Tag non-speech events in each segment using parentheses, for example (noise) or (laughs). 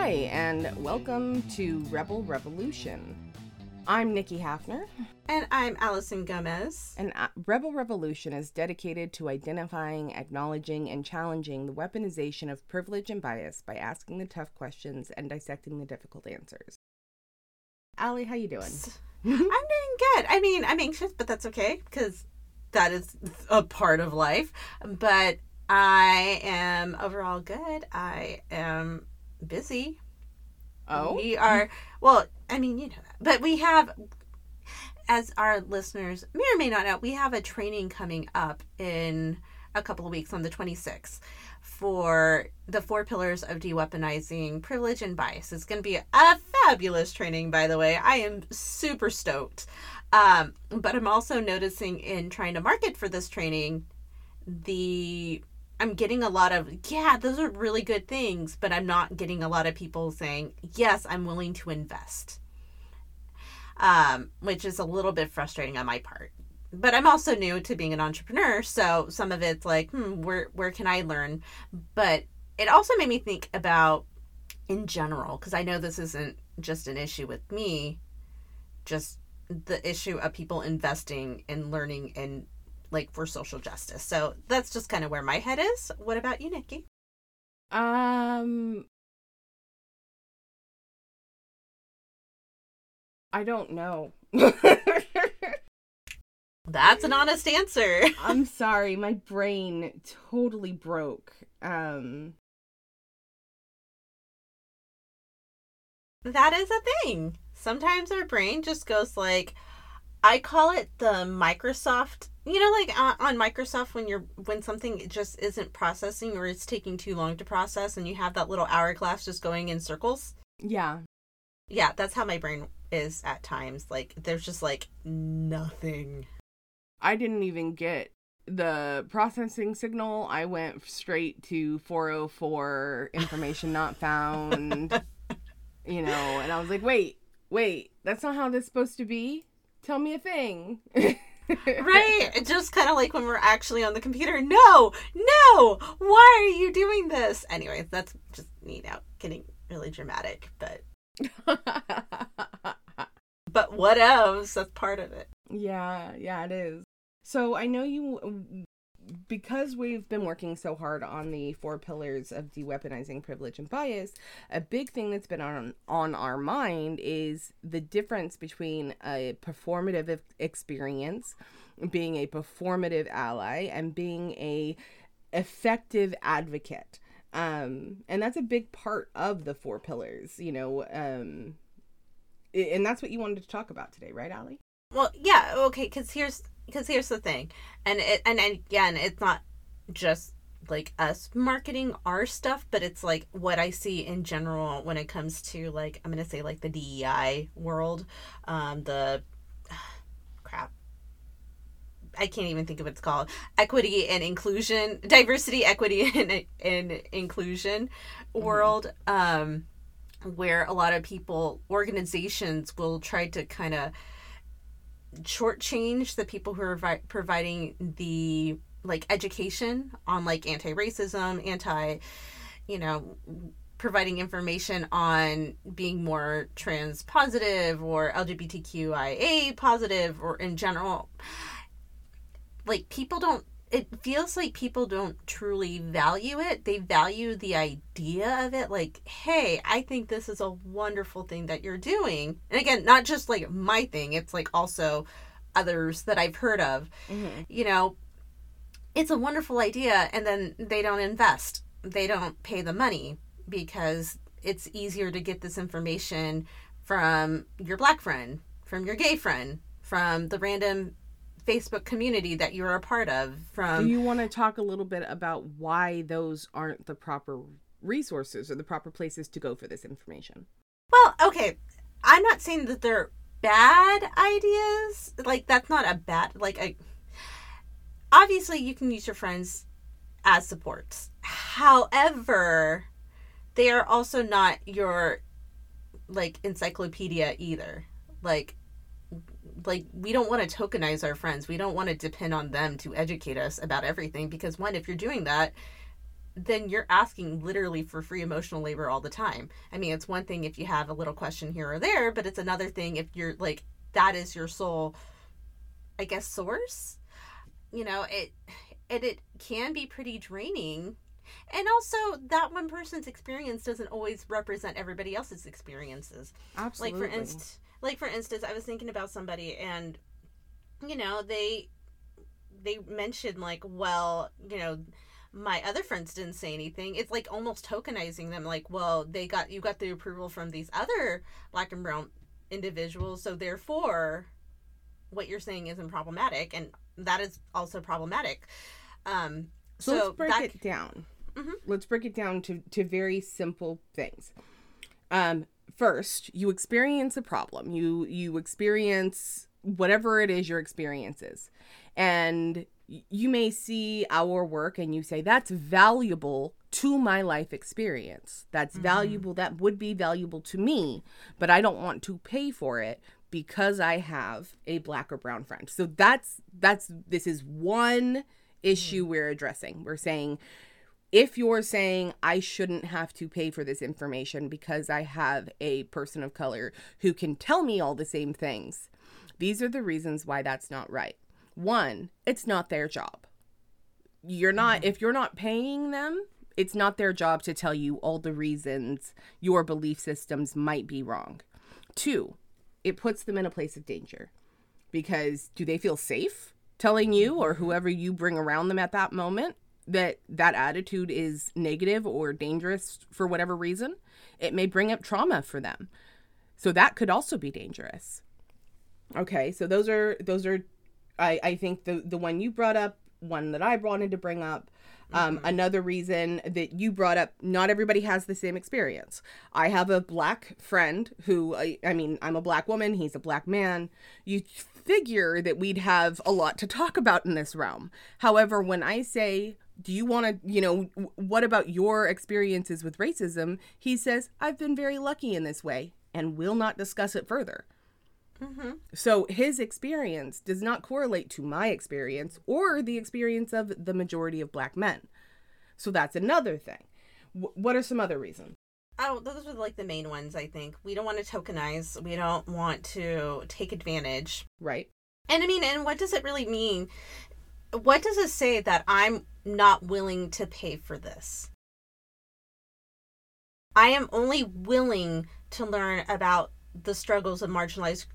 Hi, and welcome to Rebel Revolution. I'm Nikki Hafner, And I'm Alison Gomez. and uh, Rebel Revolution is dedicated to identifying, acknowledging, and challenging the weaponization of privilege and bias by asking the tough questions and dissecting the difficult answers. Allie, how you doing? I'm doing good. I mean, I'm anxious, but that's okay because that is a part of life. But I am overall good. I am busy. Oh, We are, well, I mean, you know that. But we have, as our listeners may or may not know, we have a training coming up in a couple of weeks on the 26th for the four pillars of de-weaponizing privilege and bias. It's going to be a fabulous training, by the way. I am super stoked. Um, but I'm also noticing in trying to market for this training, the I'm getting a lot of, yeah, those are really good things, but I'm not getting a lot of people saying, yes, I'm willing to invest. Um, which is a little bit frustrating on my part. But I'm also new to being an entrepreneur, so some of it's like, hmm, where where can I learn? But it also made me think about in general, because I know this isn't just an issue with me, just the issue of people investing and learning and like for social justice. So that's just kind of where my head is. What about you, Nikki? um, I don't know. (laughs) That's an honest answer. (laughs) I'm sorry, my brain totally broke. Um, That is a thing. Sometimes our brain just goes like I call it the Microsoft, you know like uh, on Microsoft when you're when something just isn't processing or it's taking too long to process and you have that little hourglass just going in circles. yeah, Yeah, that's how my brain is at times. Like there's just like nothing. I didn't even get the processing signal. I went straight to 404 information not found. (laughs) you know, and I was like, "Wait, wait, that's not how this supposed to be. Tell me a thing." (laughs) (laughs) right? Just kind of like when we're actually on the computer. No! No! Why are you doing this? Anyway that's just me now getting really dramatic but (laughs) but what else? That's part of it. Yeah, yeah, it is. So I know you, because we've been working so hard on the four pillars of de-weaponizing privilege and bias. A big thing that's been on on our mind is the difference between a performative experience, being a performative ally, and being a effective advocate. Um, and that's a big part of the four pillars. You know, um, and that's what you wanted to talk about today, right, Allie? well yeah okay because here's because here's the thing and it and again it's not just like us marketing our stuff but it's like what i see in general when it comes to like i'm gonna say like the dei world um the (sighs) crap. I can't even think of what it's called. Equity and inclusion diversity equity (laughs) and, and inclusion world um where a lot of people organizations will try to kind of shortchange the people who are vi- providing the like education on like anti-racism anti you know providing information on being more trans positive or lgbtqia positive or in general. Like people don't it feels like people don't truly value it. They value the idea of it like hey i think this is a wonderful thing that you're doing. And again not just like my thing it's like also others that i've heard of. Mm-hmm. you know it's a wonderful idea and then they don't invest. They don't pay the money because it's easier to get this information from your black friend from your gay friend from the random facebook community that you're a part of from Do you want to talk a little bit about why those aren't the proper resources or the proper places to go for this information? Well, okay. I'm not saying that they're bad ideas. Like that's not a bad like I obviously you can use your friends as supports. However, they are also not your like encyclopedia either. Like like we don't want to tokenize our friends. We don't want to depend on them to educate us about everything because one if you're doing that then you're asking literally for free emotional labor all the time. I mean, it's one thing if you have a little question here or there, but it's another thing if you're like that is your sole I guess source. You know, it and it can be pretty draining. And also that one person's experience doesn't always represent everybody else's experiences. Absolutely. Like for instance, like for instance, I was thinking about somebody and you know, they they mentioned like, well, you know, my other friends didn't say anything. It's like almost tokenizing them like, well, they got you got the approval from these other black and brown individuals, so therefore what you're saying isn't problematic and that is also problematic. Um so, so, let's break that, it down. Mhm. Let's break it down to, to very simple things. Um, first, you experience a problem. You you experience whatever it is your experience is. And you may see our work and you say, that's valuable to my life experience. That's mm-hmm. valuable. That would be valuable to me, but I don't want to pay for it because I have a black or brown friend. So that's that's this is one issue mm. we're addressing. We're saying if you're saying I shouldn't have to pay for this information because I have a person of color who can tell me all the same things, these are the reasons why that's not right. One, it's not their job. You're not, mm-hmm. if you're not paying them, it's not their job to tell you all the reasons your belief systems might be wrong. Two, it puts them in a place of danger because do they feel safe telling you or whoever you bring around them at that moment that that attitude is negative or dangerous for whatever reason it may bring up trauma for them so that could also be dangerous okay so those are those are i i think the the one you brought up one that i wanted to bring up um, Another reason that you brought up, not everybody has the same experience. I have a black friend who, I, I mean, I'm a black woman, he's a black man. You figure that we'd have a lot to talk about in this realm. However, when I say, do you want to, you know, what about your experiences with racism? He says, I've been very lucky in this way and will not discuss it further. Mm-hmm. So his experience does not correlate to my experience or the experience of the majority of black men. So that's another thing. W- what are some other reasons? Oh, those are like the main ones, I think. We don't want to tokenize. We don't want to take advantage. Right? And I mean, and what does it really mean? What does it say that I'm not willing to pay for this? I am only willing to learn about the struggles of marginalized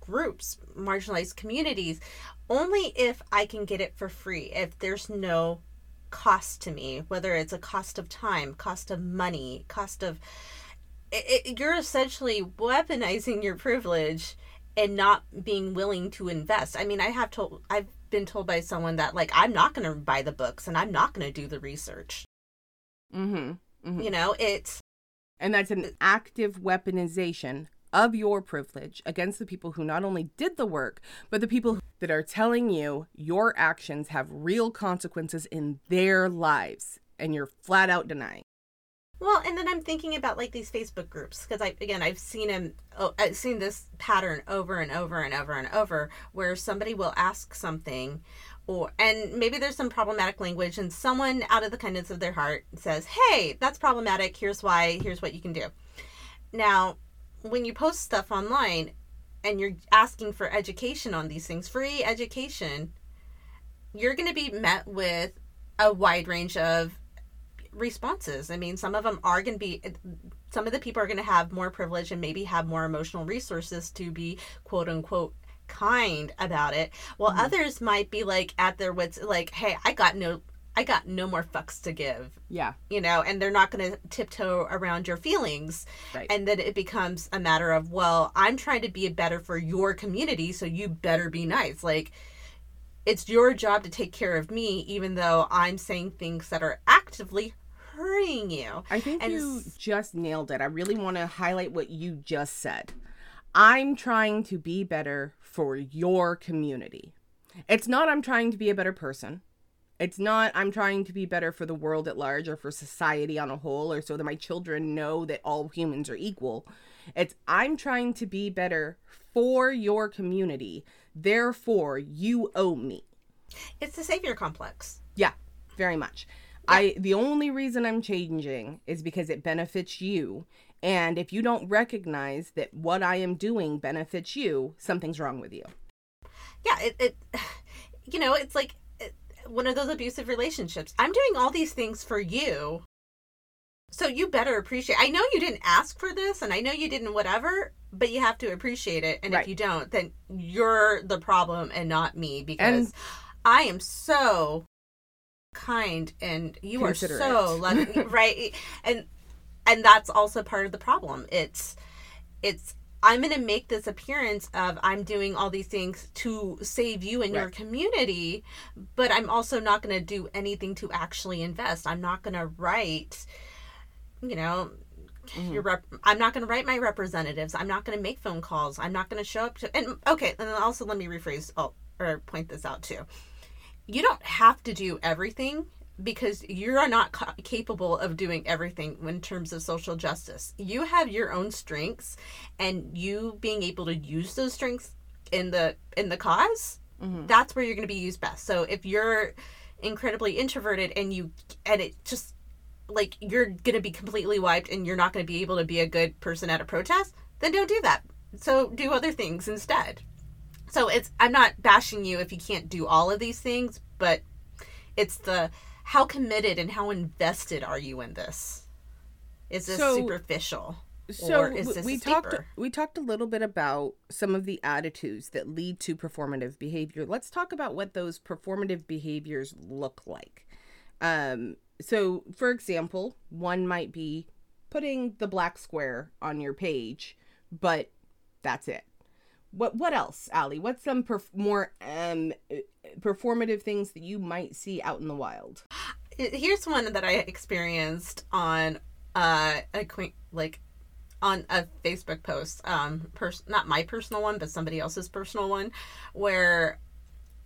groups, marginalized communities, only if I can get it for free, if there's no cost to me, whether it's a cost of time, cost of money, cost of. It, it, you're essentially weaponizing your privilege and not being willing to invest. I mean, I have told, I've been told by someone that, like, I'm not going to buy the books and I'm not going to do the research. Mm-hmm. hmm You know, it's, And that's an active weaponization of your privilege against the people who not only did the work, but the people that are telling you your actions have real consequences in their lives. And you're flat out denying. Well, and then I'm thinking about like these Facebook groups because I again I've seen him oh, I've seen this pattern over and over and over and over where somebody will ask something or and maybe there's some problematic language and someone out of the kindness of their heart says, "Hey, that's problematic. Here's why. Here's what you can do." Now, when you post stuff online and you're asking for education on these things, free education, you're going to be met with a wide range of responses. I mean, some of them are going to be, some of the people are going to have more privilege and maybe have more emotional resources to be quote unquote kind about it, while mm-hmm. others might be like at their wits, like, hey, I got no. I got no more fucks to give, Yeah. you know, and they're not going to tiptoe around your feelings. Right. And then it becomes a matter of, well, I'm trying to be better for your community, so you better be nice. Like, it's your job to take care of me, even though I'm saying things that are actively hurting you. I think And you just nailed it. I really want to highlight what you just said. I'm trying to be better for your community. It's not I'm trying to be a better person. It's not I'm trying to be better for the world at large or for society on a whole or so that my children know that all humans are equal. It's I'm trying to be better for your community. Therefore, you owe me. It's the savior complex. Yeah, very much. I the only reason I'm changing is because it benefits you. And if you don't recognize that what I am doing benefits you, something's wrong with you. Yeah, it, it (sighs) you know, it's like it, one of those abusive relationships. I'm doing all these things for you. So you better appreciate. I know you didn't ask for this and I know you didn't whatever, but you have to appreciate it. And Right. if you don't, then you're the problem and not me because And- I am so kind and you are so loving, (laughs) right? And and that's also part of the problem. It's it's I'm going to make this appearance of I'm doing all these things to save you and your community, but I'm also not going to do anything to actually invest. I'm not going to write, you know, Mm-hmm. your rep- I'm not going to write my representatives. I'm not going to make phone calls. I'm not going to show up to and okay, and also let me rephrase oh, or point this out too. You don't have to do everything because you're not ca- capable of doing everything in terms of social justice. You have your own strengths and you being able to use those strengths in the in the because mm-hmm. that's where you're going to be used best. So if you're incredibly introverted and you and it just like you're going to be completely wiped and you're not going to be able to be a good person at a protest, then don't do that. So do other things instead. So it's I'm not bashing you if you can't do all of these things, but it's the how committed and how invested are you in this? Is this So- superficial? So or is w- this we talked deeper? we talked a little bit about some of the attitudes that lead to performative behavior. Let's talk about what those performative behaviors look like. Um, so, for example, one might be putting the black square on your page, but that's it. What what else, Allie? What's some perf- more um, performative things that you might see out in the wild? Here's one that I experienced on uh a quaint like on a Facebook post, um, pers- not my personal one, but somebody else's personal one, where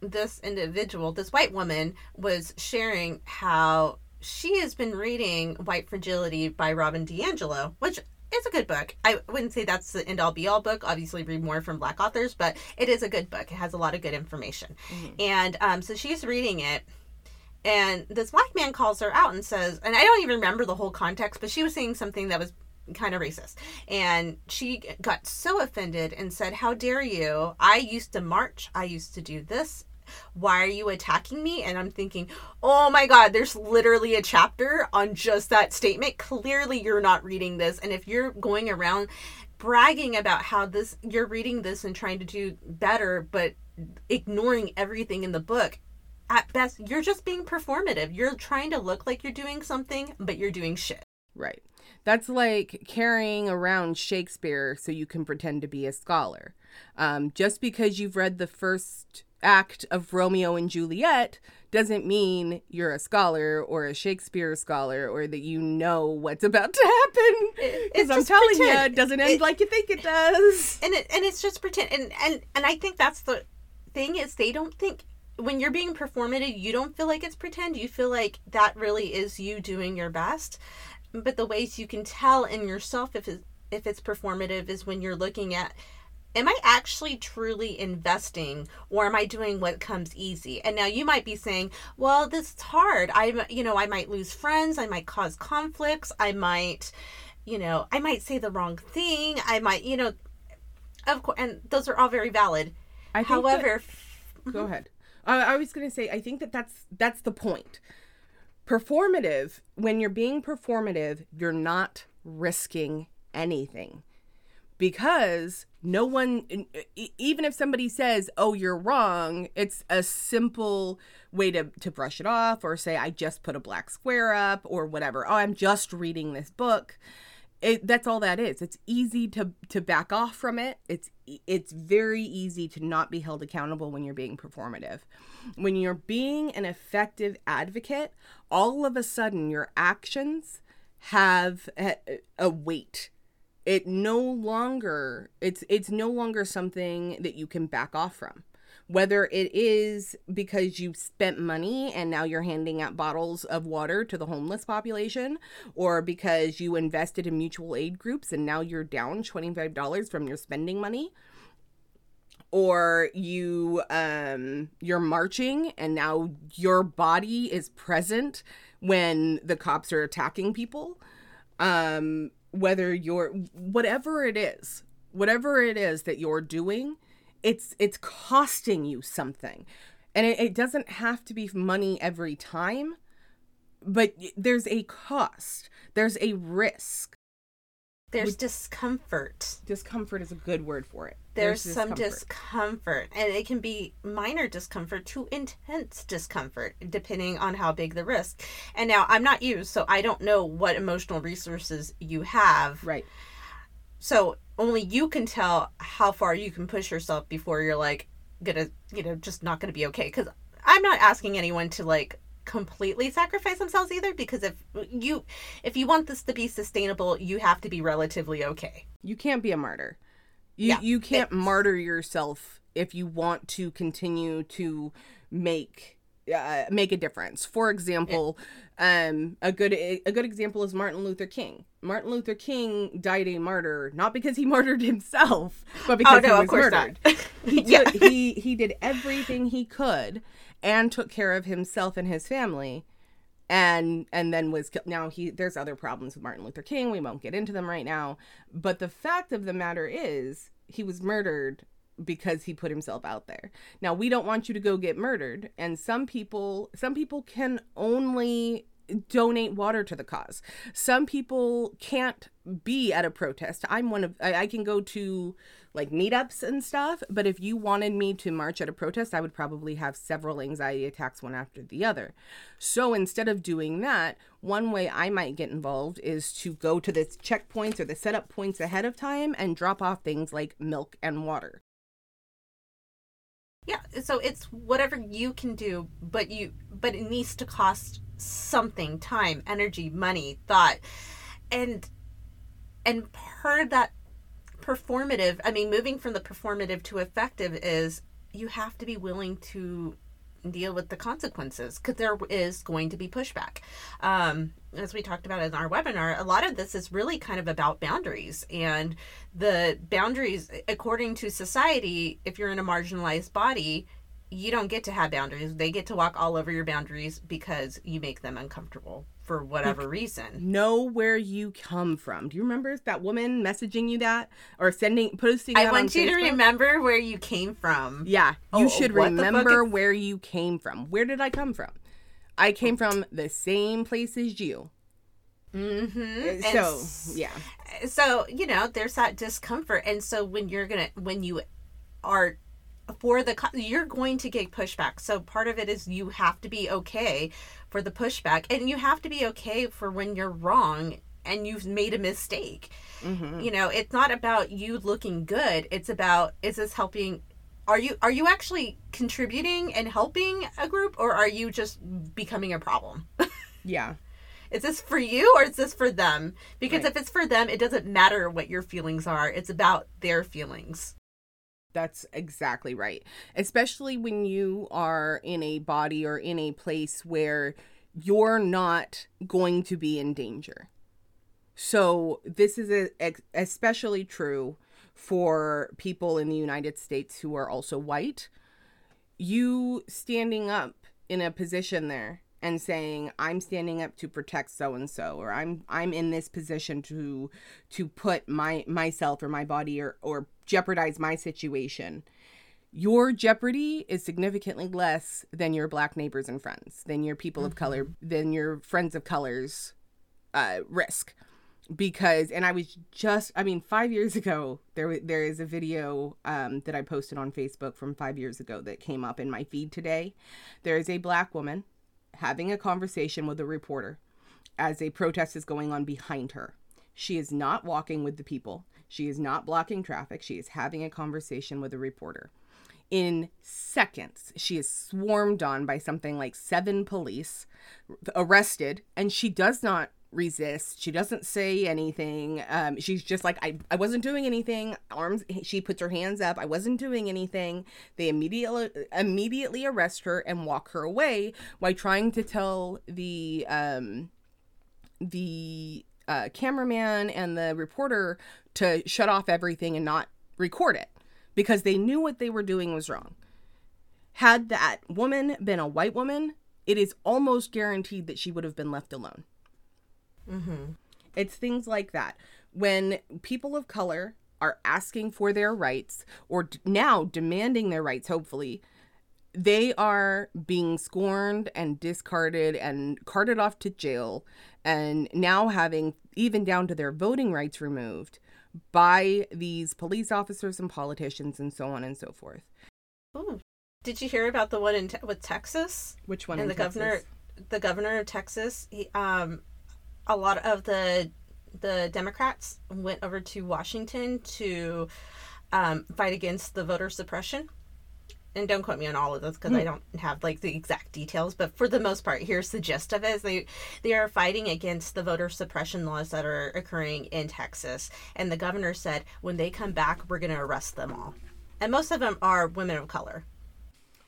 this individual, this white woman, was sharing how she has been reading White Fragility by Robin DiAngelo, which is a good book. I wouldn't say that's the end all be all book. Obviously, read more from black authors, but it is a good book. It has a lot of good information. And um, so she's reading it. And this black man calls her out and says, and I don't even remember the whole context, but she was saying something that was kind of racist. And she got so offended and said, How dare you? I used to march. I used to do this. Why are you attacking me? And I'm thinking, oh my God, there's literally a chapter on just that statement. Clearly, you're not reading this. And if you're going around bragging about how this, you're reading this and trying to do better, but ignoring everything in the book, at best, you're just being performative. You're trying to look like you're doing something, but you're doing shit. Right. That's like carrying around Shakespeare so you can pretend to be a scholar. Um, just because you've read the first act of Romeo and Juliet doesn't mean you're a scholar or a Shakespeare scholar or that you know what's about to happen. it's Because I'm just telling you, pretend. it doesn't end It- like you think it does. and it, and it's just pretend and and and I think that's the thing is they don't think when you're being performative you don't feel like it's pretend you feel like that really is you doing your best but the ways you can tell in yourself if it, if it's performative is when you're looking at am I actually truly investing or am I doing what comes easy? And now you might be saying, well, this is hard. I, you know, I might lose friends. I might cause conflicts. I might, you know, I might say the wrong thing. I might, you know, of course, and those are all very valid. I think that- However, Go mm-hmm. ahead. I, I was going to say, I think that that's that's the point. Performative. When you're being performative, you're not risking anything because no one, uh, e- even if somebody says, "Oh, you're wrong," it's a simple way to to brush it off or say, "I just put a black square up" or whatever. Oh, I'm just reading this book it, that's all that is. It's easy to to back off from it. It's it's very easy to not be held accountable when you're being performative. When you're being an effective advocate all of a sudden your actions have a, a weight. It no longer it's it's no longer something that you can back off from whether it is because you've spent money and now you're handing out bottles of water to the homeless population or because you invested in mutual aid groups and now you're down $25 from your spending money or you um you're marching and now your body is present when the cops are attacking people. Um, whether you're whatever it is, whatever it is that you're doing, it's it's costing you something. And it, it doesn't have to be money every time, but there's a cost. There's a risk. There's discomfort. Discomfort is a good word for it. There's, some discomfort, and it can be minor discomfort to intense discomfort, depending on how big the risk. And now I'm not you, so I don't know what emotional resources you have. Right. So only you can tell how far you can push yourself before you're like gonna, you know, just not gonna be okay. Because I'm not asking anyone to like completely sacrifice themselves either because if you if you want this to be sustainable you have to be relatively okay you can't be a martyr you yeah, you can't martyr yourself if you want to continue to make uh, make a difference. For example, um, a good a good example is Martin Luther King. Martin Luther King died a martyr not because he (laughs) martyred himself, but because oh, no, he was murdered. he, (laughs) yeah. took, he he did everything he could and took care of himself and his family and and then was killed. Now he there's other problems with Martin Luther King. We won't get into them right now. But the fact of the matter is he was murdered because he put himself out there. Now we don't want you to go get murdered and some people some people can only donate water to the cause. Some people can't be at a protest. I'm one of I, I, can go to like meetups and stuff, but if you wanted me to march at a protest, I would probably have several anxiety attacks one after the other. So instead of doing that, one way I might get involved is to go to the checkpoints or the setup points ahead of time and drop off things like milk and water. Yeah, so it's whatever you can do, but you but it needs to cost something, time, energy, money, thought. And and part of that performative, I mean moving from the performative to effective is you have to be willing to deal with the consequences because there is going to be pushback. Um, as we talked about in our webinar, a lot of this is really kind of about boundaries and the boundaries, according to society, if you're in a marginalized body, you don't get to have boundaries. They get to walk all over your boundaries because you make them uncomfortable for whatever reason. Know where you come from. Do you remember that woman messaging you that or sending posting? I want you Facebook? to remember where you came from. Yeah, you oh, should remember is... where you came from. Where did I come from? I came from the same place as you. Mm-hmm. Uh, so yeah. So you know, there's that discomfort, and so when you're gonna when you are for the you're going to get pushback. So part of it is you have to be okay for the pushback and you have to be okay for when you're wrong and you've made a mistake. Mm-hmm. you know it's not about you looking good. It's about is this helping are you are you actually contributing and helping a group or are you just becoming a problem? (laughs) Yeah. Is this for you or is this for them? Because right. if it's for them it doesn't matter what your feelings are. It's about their feelings that's exactly right. Especially when you are in a body or in a place where you're not going to be in danger. So, this is a, especially true for people in the United States who are also white. You standing up in a position there and saying i'm standing up to protect so and so or i'm i'm in this position to to put my myself or my body or or jeopardize my situation your jeopardy is significantly less than your black neighbors and friends than your people mm-hmm. of color mm-hmm. than your friends of colors uh risk because and I was just I mean 5 years ago there there is a video um that I posted on Facebook from 5 years ago that came up in my feed today there is a black woman having a conversation with a reporter as a protest is going on behind her. She is not walking with the people. She is not blocking traffic. She is having a conversation with a reporter. In seconds, she is swarmed on by something like seven police, arrested, and she does not resist. She doesn't say anything. Um, she's just like, I, I wasn't doing anything. Arms, she puts her hands up. I wasn't doing anything. They immediately immediately arrest her and walk her away while trying to tell the um, the uh, cameraman and the reporter to shut off everything and not record it because they knew what they were doing was wrong. Had that woman been a white woman, it is almost guaranteed that she would have been left alone. Mm-hmm. It's things like that. When people of color are asking for their rights or d- now demanding their rights, hopefully, they are being scorned and discarded and carted off to jail and now having even down to their voting rights removed by these police officers and politicians and so on and so forth. Ooh. Did you hear about the one in te- with Texas? Which one? and the Texas? governor, the governor of Texas, he, um, a lot of the the Democrats went over to Washington to um, fight against the voter suppression. And don't quote me on all of this because I don't have like the exact details, but for the most part, here's the gist of it: is they they are fighting against the voter suppression laws that are occurring in Texas. And the governor said, when they come back, we're going to arrest them all. And most of them are women of color.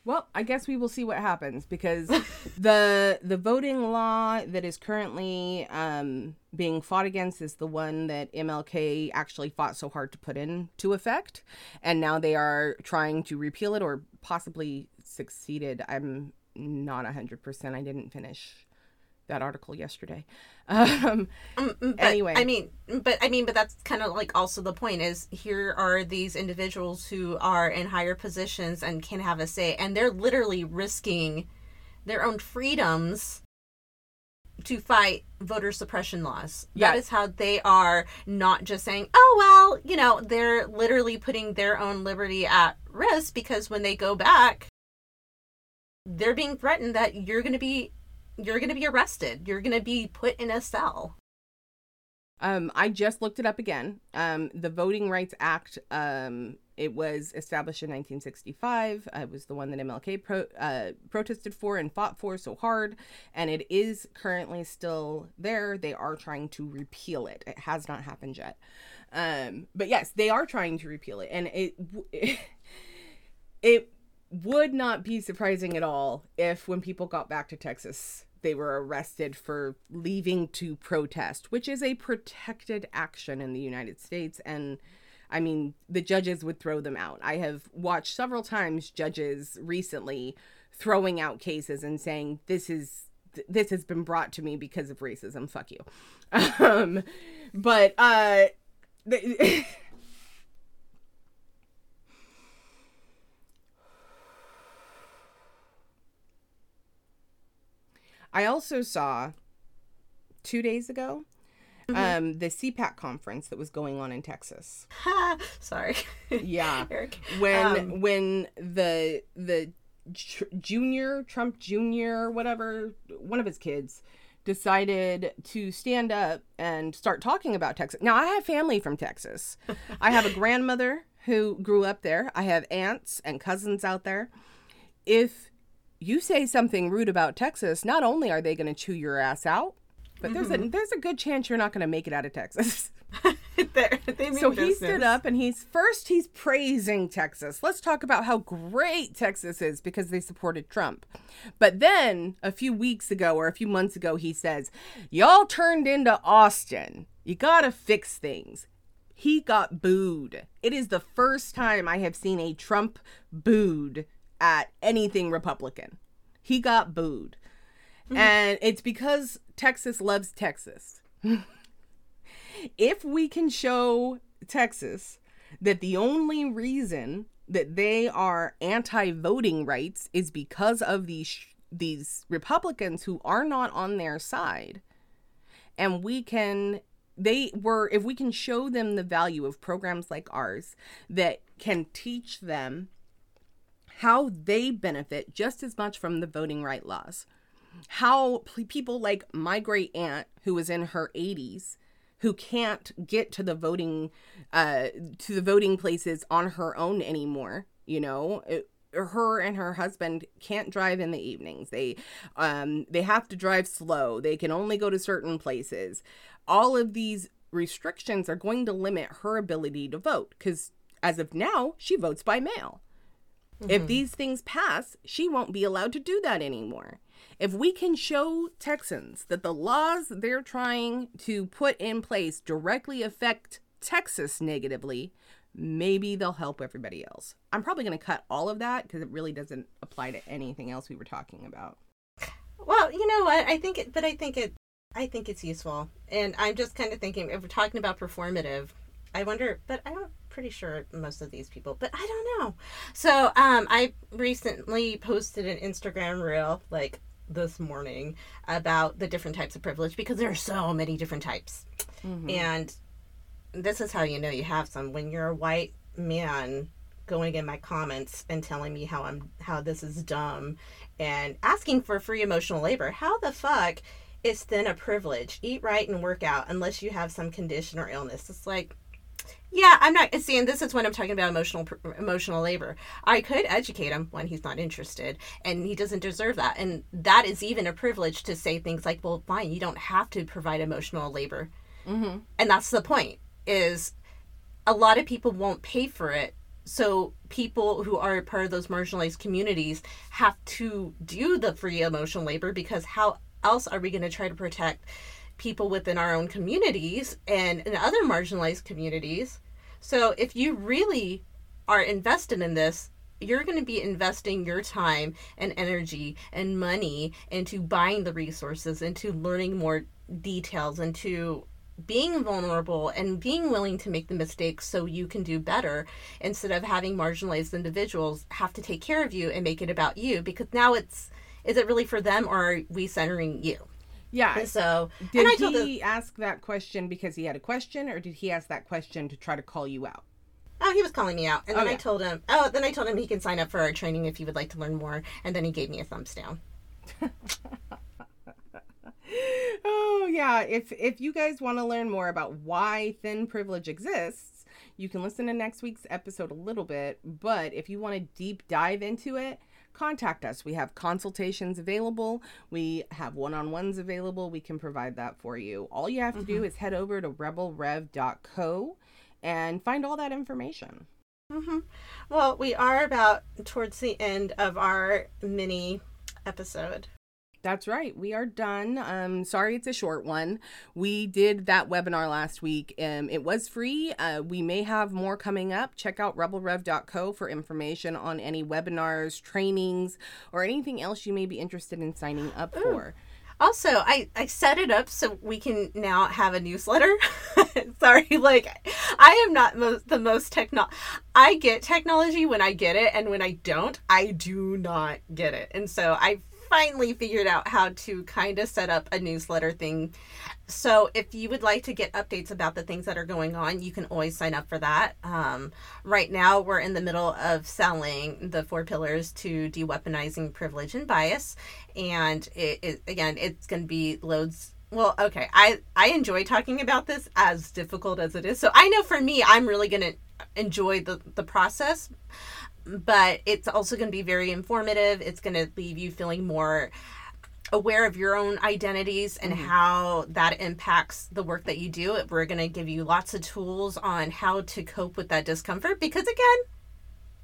Well, I guess we will see what happens because (laughs) the the voting law that is currently um, being fought against is the one that MLK actually fought so hard to put into effect, and now they are trying to repeal it or possibly succeeded. I'm not hundred percent. I didn't finish that article yesterday. (laughs) Um, But, Anyway. I mean, but I mean, but that's kind of like also the point is here are these individuals who are in higher positions and can have a say, and they're literally risking their own freedoms to fight voter suppression laws. Yeah. That is how they are not just saying, "Oh well," you know, they're literally putting their own liberty at risk because when they go back, they're being threatened that you're going to be you're going to be arrested. You're going to be put in a cell. Um, I just looked it up again. Um, the Voting Rights Act, um, it was established in 1965. Uh, it was the one that MLK pro- uh, protested for and fought for so hard, and it is currently still there. They are trying to repeal it. It has not happened yet. Um, but yes, they are trying to repeal it, and it w- (laughs) it would not be surprising at all if when people got back to Texas, they were arrested for leaving to protest, which is a protected action in the United States. And I mean, the judges would throw them out. I have watched several times judges recently throwing out cases and saying, this is. This has been brought to me because of racism. Fuck you. (laughs) Um, but uh, (laughs) I also saw two days ago um, the CPAC conference that was going on in Texas. (laughs) Sorry. Yeah, (laughs) Eric. when Um, when the the tr- junior Trump Junior whatever one of his kids decided to stand up and start talking about Texas. Now I have family from Texas. I have a (laughs) grandmother who grew up there. I have aunts and cousins out there. If you say something rude about Texas, not only are they going to chew your ass out, but there's a mm-hmm. there's a good chance you're not going to make it out of Texas. (laughs) (laughs) There- they mean So he stood up and he's first he's praising Texas. Let's talk about how great Texas is because they supported Trump. But then a few weeks ago or a few months ago he says, "Y'all turned into Austin. You got to fix things." He got booed. It is the first time I have seen a Trump booed at anything Republican. He got booed. Mm-hmm. And it's because Texas loves Texas (laughs) if we can show Texas that the only reason that they are anti-voting rights is because of these these Republicans who are not on their side and we can they were if we can show them the value of programs like ours that can teach them how they benefit just as much from the voting right laws. How people like my great aunt who was in her 80s who can't get to the voting uh to the voting places on her own anymore you know? It, her and her husband can't drive in the evenings. They um they have to drive slow. They can only go to certain places. All of these restrictions are going to limit her ability to vote cuz as of now she votes by mail if mm-hmm. these things pass, she won't be allowed to do that anymore. If we can show Texans that the laws they're trying to put in place directly affect Texas negatively, maybe they'll help everybody else. I'm probably going to cut all of that because it really doesn't apply to anything else we were talking about. Well, you know what? I think it, but I think it, I think it's useful. And I'm just kind of thinking if we're talking about performative, I wonder, but I don't pretty sure most of these people, but I don't know. So, um, I recently posted an Instagram reel like this morning about the different types of privilege because there are so many different types. Mm-hmm. And this is how you know you have some when you're a white man going in my comments and telling me how I'm how this is dumb and asking for free emotional labor. How the fuck is thin a privilege? Eat right and work out unless you have some condition or illness. It's like yeah, I'm not seeing this is when I'm talking about emotional emotional labor. I could educate him when he's not interested, and he doesn't deserve that. And that is even a privilege to say things like, "Well, fine, you don't have to provide emotional labor," Mm-hmm. and that's the point. Is a lot of people won't pay for it, so people who are part of those marginalized communities have to do the free emotional labor because how else are we going to try to protect? People within our own communities and in other marginalized communities. So if you really are invested in this, you're going to be investing your time and energy and money into buying the resources, into learning more details, into being vulnerable and being willing to make the mistakes so you can do better instead of having marginalized individuals have to take care of you and make it about you because now it's is it really for them or are we centering you? Yeah. And so, Did and he ask that question because he had a question, or did he ask that question to try to call you out? oh, he was calling me out. And then I told him, oh, then I told him he can sign up for our training if he would like to learn more. And then he gave me a thumbs down. (laughs) oh yeah if if you guys want to learn more about why thin privilege exists you can listen to next week's episode a little bit but if you want to deep dive into it contact us. We have consultations available. We have one-on-ones available. We can provide that for you. All you have to do is head over to rebelrev.co and find all that information. Hmm Well, we are about towards the end of our mini episode. That's right. We are done. Um, sorry, it's a short one. We did that webinar last week. Um, it was free. Uh, we may have more coming up. Check out rebelrev.co for information on any webinars, trainings, or anything else you may be interested in signing up for. Also, I, I set it up so we can now have a newsletter. (laughs) Sorry, like I am not mo- the most techno. I get technology when I get it, and when I don't, I do not get it. And so I finally figured out how to kind of set up a newsletter thing. So if you would like to get updates about the things that are going on, you can always sign up for that. Um, right now, we're in the middle of selling the four pillars to de-weaponizing privilege and bias, and it, it again, it's going to be loads. Well, okay, I I enjoy talking about this as difficult as it is. So I know for me, I'm really going to enjoy the the process but it's also going to be very informative. It's going to leave you feeling more aware of your own identities and mm-hmm. how that impacts the work that you do. We're going to give you lots of tools on how to cope with that discomfort because, again,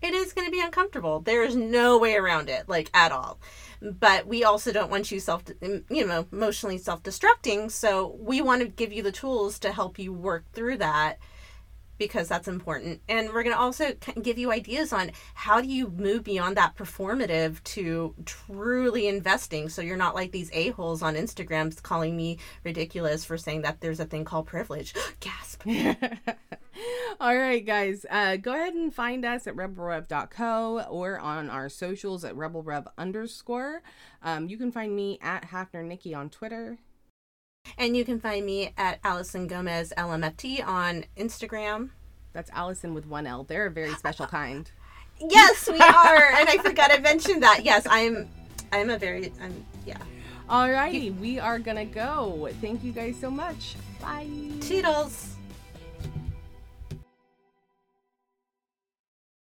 it is going to be uncomfortable. There is no way around it, like at all. But we also don't want you self, mm, you know, emotionally self-destructing. So we want to give you the tools to help you work through that because that's important. And we're going to also give you ideas on how do you move beyond that performative to truly investing so you're not like these a-holes on Instagram calling me ridiculous for saying that there's a thing called privilege. (gasps) Gasp. (laughs) All right, guys. Uh, go ahead and find us at rebelrev.co or on our socials at rebelrev underscore. Um, you can find me at Hafner Nikki on Twitter. And you can find me at Alison Gomez LMFT on Instagram. That's Alison with one L. They're a very special (laughs) kind. Yes, we (laughs) are. and I forgot I mentioned that. Yes, I'm I'm a very I'm yeah. Alrighty, we are gonna go. Thank you guys so much. Bye. Toodles.